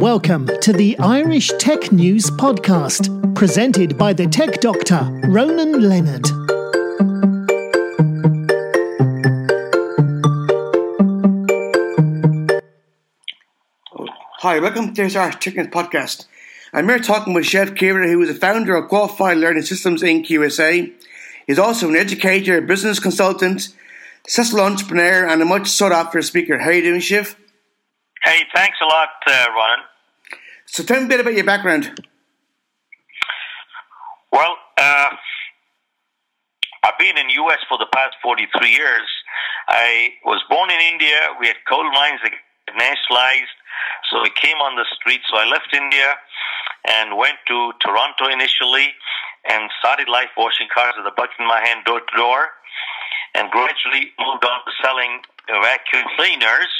Welcome to the Irish Tech News Podcast, presented by the tech doctor, Ronan Leonard. Hi, welcome to this Irish Tech News Podcast. I'm here talking with Shiv Khera, who is the founder of Qualified Learning Systems Inc. USA. He's also an educator, business consultant, successful entrepreneur, and a much sought after speaker. How are you doing, Chef? Hey, thanks a lot, uh, Ronan. So tell me a bit about your background. Well, uh, I've been in the U.S. for the past 43 years. I was born in India. We had coal mines that nationalized, so I came on the street. So I left India and went to Toronto initially and started life washing cars with a bucket in my hand, door to door, and gradually moved on to selling vacuum cleaners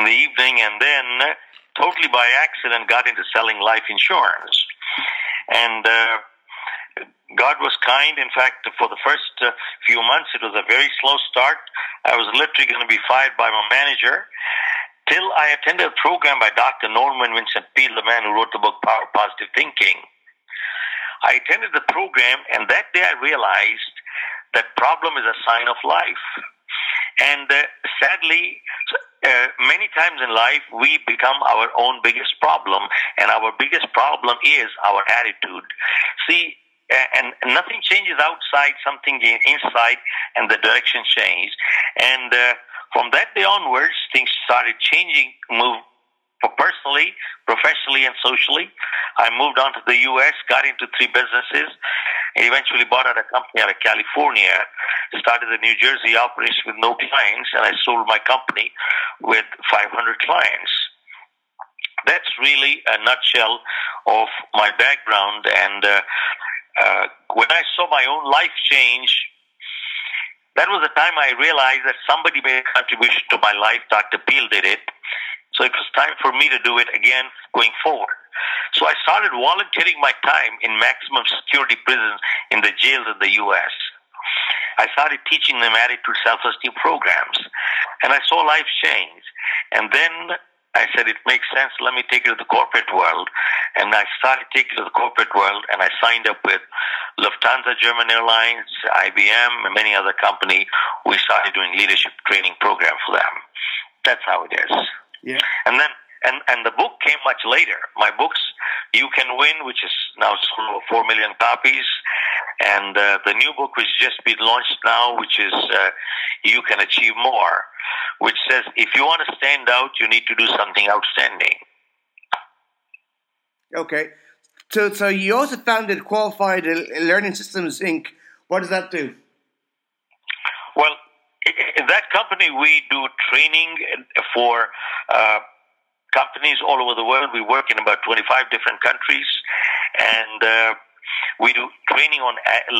in the evening, and then totally by accident got into selling life insurance. And uh, God was kind. In fact, for the first uh, few months, it was a very slow start. I was literally going to be fired by my manager. Till I attended a program by Dr. Norman Vincent Peale, the man who wrote the book Power Positive Thinking. I attended the program, and that day I realized that problem is a sign of life. And uh, sadly, uh, many times in life, we become our own biggest problem, and our biggest problem is our attitude. See, uh, and nothing changes outside, something inside, and the direction changed. And uh, from that day onwards, things started changing, move personally, professionally, and socially. I moved on to the U.S., got into three businesses, and eventually bought out a company out of California, started the New Jersey operation with no clients, and I sold my company with 500 clients. That's really a nutshell of my background. And uh, uh, when I saw my own life change, that was the time I realized that somebody made a contribution to my life. Dr. Peale did it. So it was time for me to do it again going forward. So I started volunteering my time in maximum security prisons in the jails in the U.S. I started teaching them attitude self-esteem programs, and I saw life change. And then I said, it makes sense. Let me take it to the corporate world. And I started taking to the corporate world, and I signed up with Lufthansa, German Airlines, IBM, and many other companies. We started doing leadership training program for them. That's how it is. Yeah. And then and and the book came much later. My books, You Can Win, which is now four million copies, and uh, the new book which just been launched now, which is uh, You Can Achieve More, which says if you want to stand out, you need to do something outstanding. Okay. So, so you also founded Qualified Learning Systems Inc. What does that do? Well, in that company, we do training for uh, companies all over the world. We work in about 25 different countries, and uh, we do training on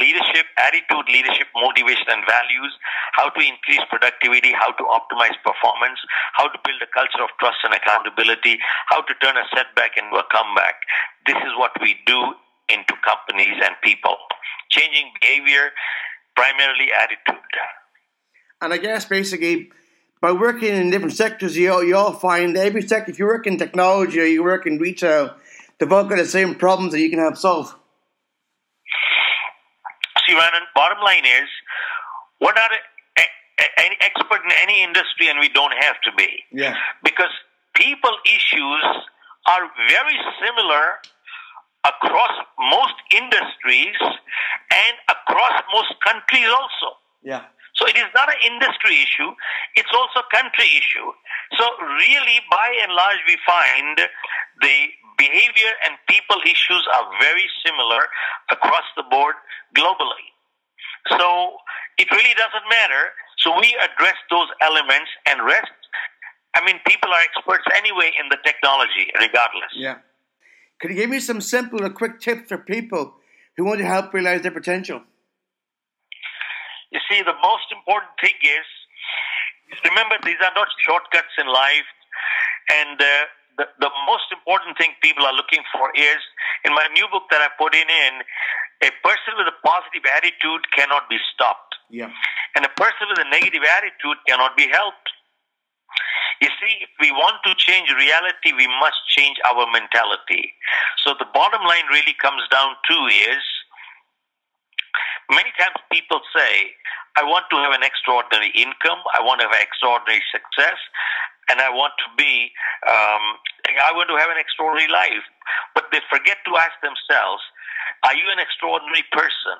leadership, attitude, leadership, motivation, and values, how to increase productivity, how to optimize performance, how to build a culture of trust and accountability, how to turn a setback into a comeback. This is what we do into companies and people. Changing behavior, primarily attitude. And I guess basically, by working in different sectors, you all, you all find every sector, if you work in technology or you work in retail, they've all got the same problems that you can help solve. See, Ronan, bottom line is, we're not a, a, an expert in any industry and we don't have to be. Yeah. Because people issues are very similar across most industries and across most countries also. Yeah. So it is not an industry issue, it's also a country issue. So really, by and large, we find the behavior and people issues are very similar across the board globally. So it really doesn't matter. So we address those elements and rest. I mean, people are experts anyway in the technology, regardless. Yeah. Could you give me some simple or quick tips for people who want to help realize their potential? You see, the most important thing is remember, these are not shortcuts in life. And uh, the, the most important thing people are looking for is in my new book that I put in, in a person with a positive attitude cannot be stopped. Yeah. And a person with a negative attitude cannot be helped. You see, if we want to change reality, we must change our mentality. So the bottom line really comes down to is many times people say, I want to have an extraordinary income, I want to have extraordinary success, and I want to be, um, I want to have an extraordinary life. But they forget to ask themselves, are you an extraordinary person?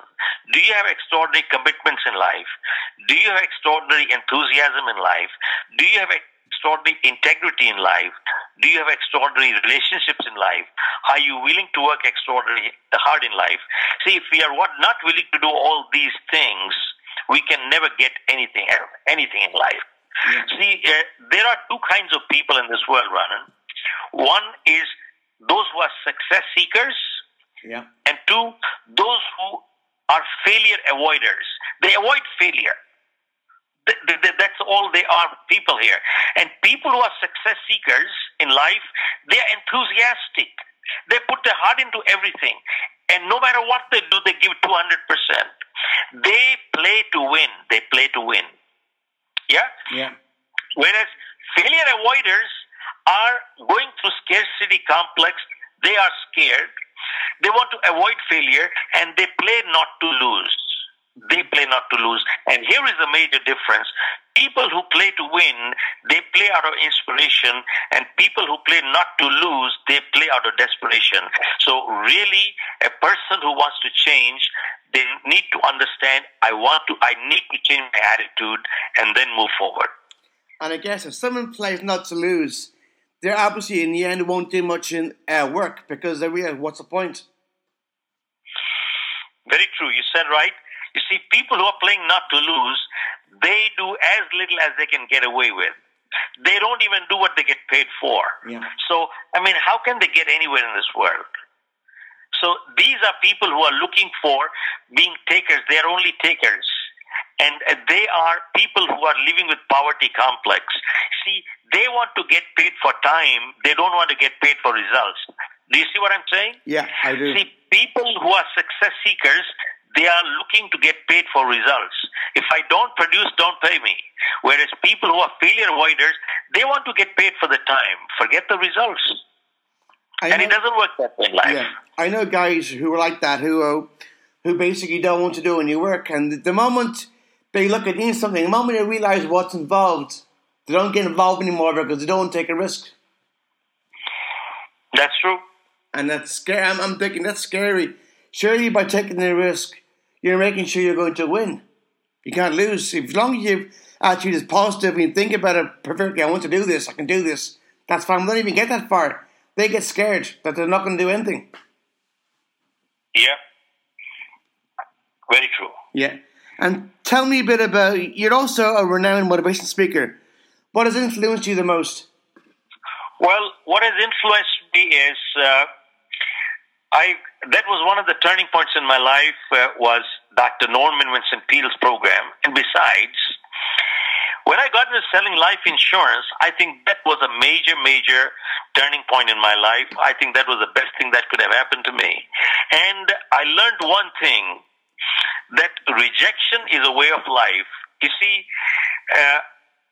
Do you have extraordinary commitments in life? Do you have extraordinary enthusiasm in life? Do you have extraordinary integrity in life? Do you have extraordinary relationships in life? Are you willing to work extraordinarily hard in life? See, if we are not willing to do all these things, we can never get anything anything in life. See, uh, there are two kinds of people in this world, Ronan. One is those who are success seekers, yeah. and two, those who are failure avoiders. They avoid failure. That's all they are, people here. And people who are success seekers in life, they are enthusiastic. They put their heart into everything. And no matter what they do, they give 200%. They play to win. They play to win. Yeah? Yeah. Whereas failure avoiders are going through scarcity complex. They are scared. They want to avoid failure and they play not to lose. They play not to lose. And here is the major difference. People who play to win, they play out of inspiration, and people who play not to lose, they play out of desperation. So, really, a person who wants to change, they need to understand I want to, I need to change my attitude and then move forward. And I guess if someone plays not to lose, they're obviously in the end won't do much in uh, work because they realize what's the point. Very true. You said right. You see, people who are playing not to lose, they do as little as they can get away with. They don't even do what they get paid for. Yeah. So, I mean, how can they get anywhere in this world? So these are people who are looking for being takers. They are only takers. And they are people who are living with poverty complex. See, they want to get paid for time. They don't want to get paid for results. Do you see what I'm saying? Yeah, I do. See, people who are success seekers, they are looking to get paid for results. If I don't produce, don't pay me. Whereas people who are failure avoiders, they want to get paid for the time. Forget the results. I and know, it doesn't work that way in life. Yeah, I know guys who are like that, who are, who basically don't want to do any work, and the moment they look at doing something, the moment they realize what's involved, they don't get involved anymore because they don't take a risk. That's true. And that's scary. I'm, I'm thinking that's scary. Surely by taking the risk, you're making sure you're going to win. You can't lose. If, as long as your attitude is positive and you think about it perfectly, I want to do this, I can do this, that's fine. We don't even get that far. They get scared that they're not going to do anything. Yeah. Very true. Yeah. And tell me a bit about you're also a renowned motivation speaker. What has influenced you the most? Well, what has influenced me is uh, I that was one of the turning points in my life uh, was Dr. Norman Vincent Peale's program, and besides, when I got into selling life insurance, I think that was a major, major turning point in my life. I think that was the best thing that could have happened to me, and I learned one thing that rejection is a way of life. You see, uh,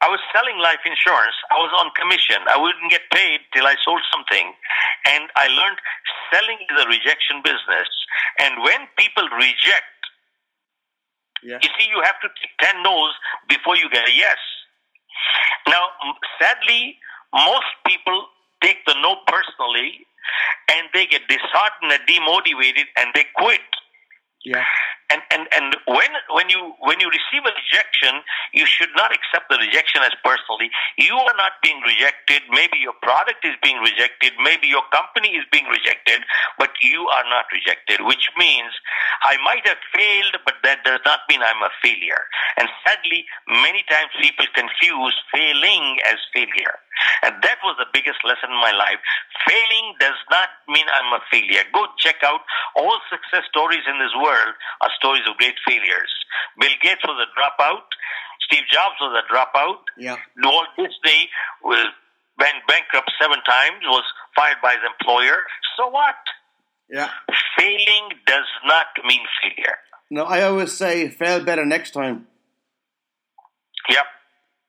I was selling life insurance. I was on commission. I wouldn't get paid till I sold something. And I learned selling is a rejection business. And when people reject, yeah. you see, you have to take 10 no's before you get a yes. Now, sadly, most people take the no personally and they get disheartened and demotivated and they quit. Yeah. And, and and when when you when you receive a rejection, you should not accept the rejection as personally. You are not being rejected. Maybe your product is being rejected. Maybe your company is being rejected, but you are not rejected. Which means I might have failed, but that does not mean I'm a failure. And sadly, many times people confuse failing as failure. And that was the biggest lesson in my life. Failing does not mean I'm a failure. Go check out all success stories in this world are stories of great failures. Bill Gates was a dropout. Steve Jobs was a dropout. Yeah. Walt Disney was, went bankrupt seven times, was fired by his employer. So what? Yeah. Failing does not mean failure. No, I always say fail better next time. Yep.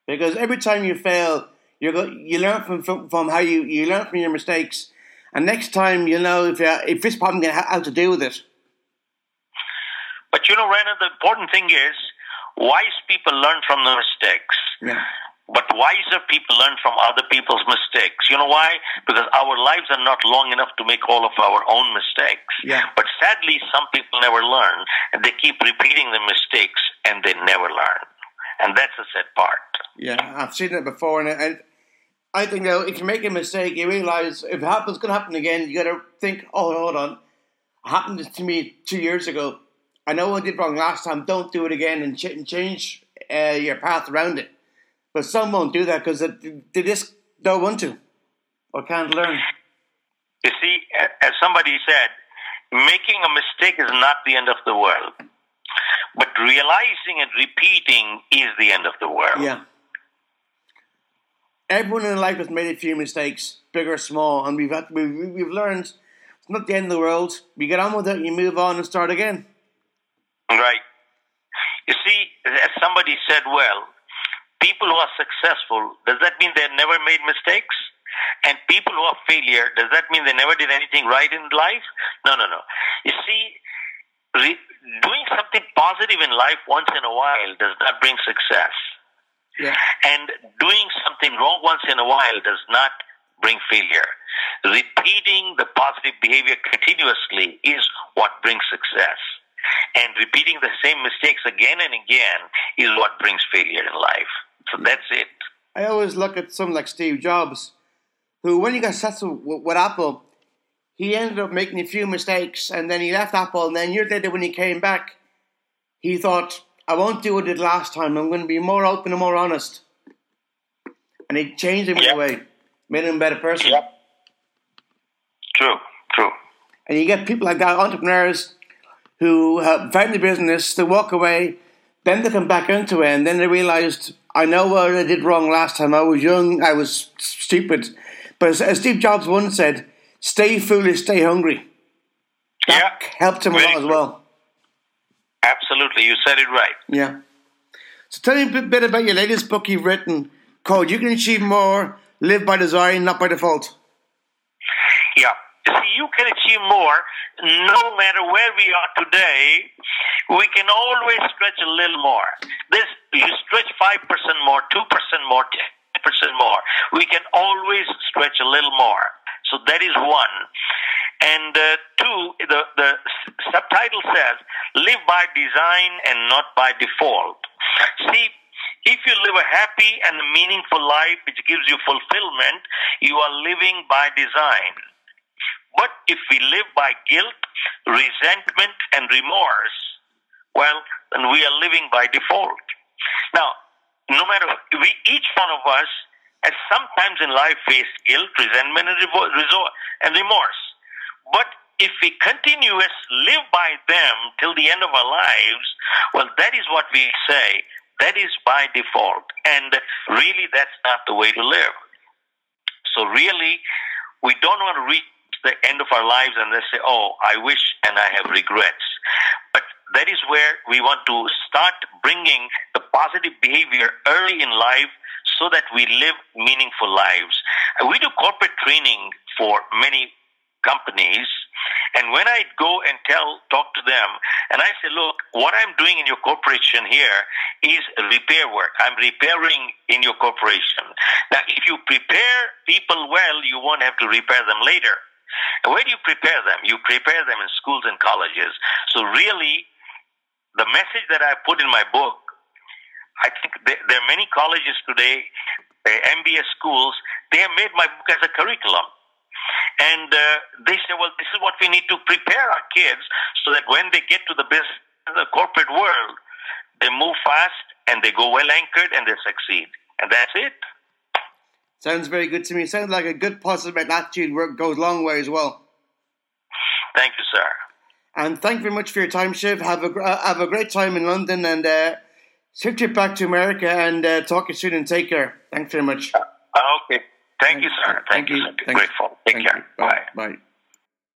Because every time you fail, You go, you learn from, from from how you you learn from your mistakes, and next time you know if if this problem, how to deal with it. But you know, Rena, the important thing is wise people learn from their mistakes. Yeah. But wiser people learn from other people's mistakes. You know why? Because our lives are not long enough to make all of our own mistakes. Yeah. But sadly, some people never learn, and they keep repeating the mistakes, and they never learn. And that's the sad part. Yeah, I've seen it before, and, and I think though, if you make a mistake, you realize if it happens, it's going to happen again. You got to think, oh, hold on, it happened to me two years ago. I know I did wrong last time. Don't do it again, and, ch- and change uh, your path around it. But some won't do that because they just don't want to or can't learn. You see, as somebody said, making a mistake is not the end of the world. But realizing and repeating is the end of the world. Yeah. Everyone in life has made a few mistakes, big or small, and we've had, we've, we've learned it's not the end of the world. You get on with it, you move on and start again. Right. You see, as somebody said well, people who are successful, does that mean they never made mistakes? And people who are failure, does that mean they never did anything right in life? No, no, no. You see, re- doing something positive in life once in a while does not bring success. Yeah. And doing something wrong once in a while does not bring failure. Repeating the positive behavior continuously is what brings success. And repeating the same mistakes again and again is what brings failure in life. So that's it. I always look at someone like Steve Jobs, who, when he got successful with, with Apple, he ended up making a few mistakes, and then he left Apple. And then years later, when he came back, he thought, "I won't do what I did last time. I'm going to be more open and more honest." And he changed him in a way, made him a better person. Yep. True, true. And you get people like that, entrepreneurs, who have found the business, they walk away, then they come back into it, and then they realized, I know what I did wrong last time. I was young, I was stupid. But as, as Steve Jobs once said, stay foolish, stay hungry. Yeah. Helped him a lot as well. Absolutely. You said it right. Yeah. So tell me a bit, bit about your latest book you've written called You Can Achieve More, Live by Design, Not by Default. Yeah. See, you can achieve more no matter where we are today. We can always stretch a little more. This, you stretch 5% more, 2% more, 10% more. We can always stretch a little more. So that is one. And uh, two, the, the subtitle says, live by design and not by default. See, if you live a happy and meaningful life which gives you fulfillment, you are living by design. But if we live by guilt, resentment, and remorse, well, then we are living by default. Now, no matter we, each one of us has sometimes in life faced guilt, resentment, and, remorse. But if we continuous live by them till the end of our lives, well, that is what we say. That is by default. And really, that's not the way to live. So really, we don't want to reach the end of our lives and they say, oh, I wish and I have regrets. But that is where we want to start bringing the positive behavior early in life so that we live meaningful lives. We do corporate training for many companies. And when I go and tell, talk to them, and I say, look, what I'm doing in your corporation here is repair work. I'm repairing in your corporation. Now, if you prepare people well, you won't have to repair them later. And where do you prepare them? You prepare them in schools and colleges. So really, the message that I put in my book, I think there, are many colleges today, uh, MBS schools, they have made my book as a curriculum. And uh, they say, well, this is what we need to prepare our kids so that when they get to the business, the corporate world, they move fast and they go well anchored and they succeed. And that's it. Sounds very good to me. Sounds like a good positive attitude work goes a long way as well. Thank you, sir. And thank you very much for your time, Shiv. Have a uh, have a great time in London and uh, shift you back to America and uh, talk to you soon and take care. Thanks very much. Okay. Thank you, sir. Thank, you. sir. Thank you. Grateful. Take Thank care. you. Bye. Bye.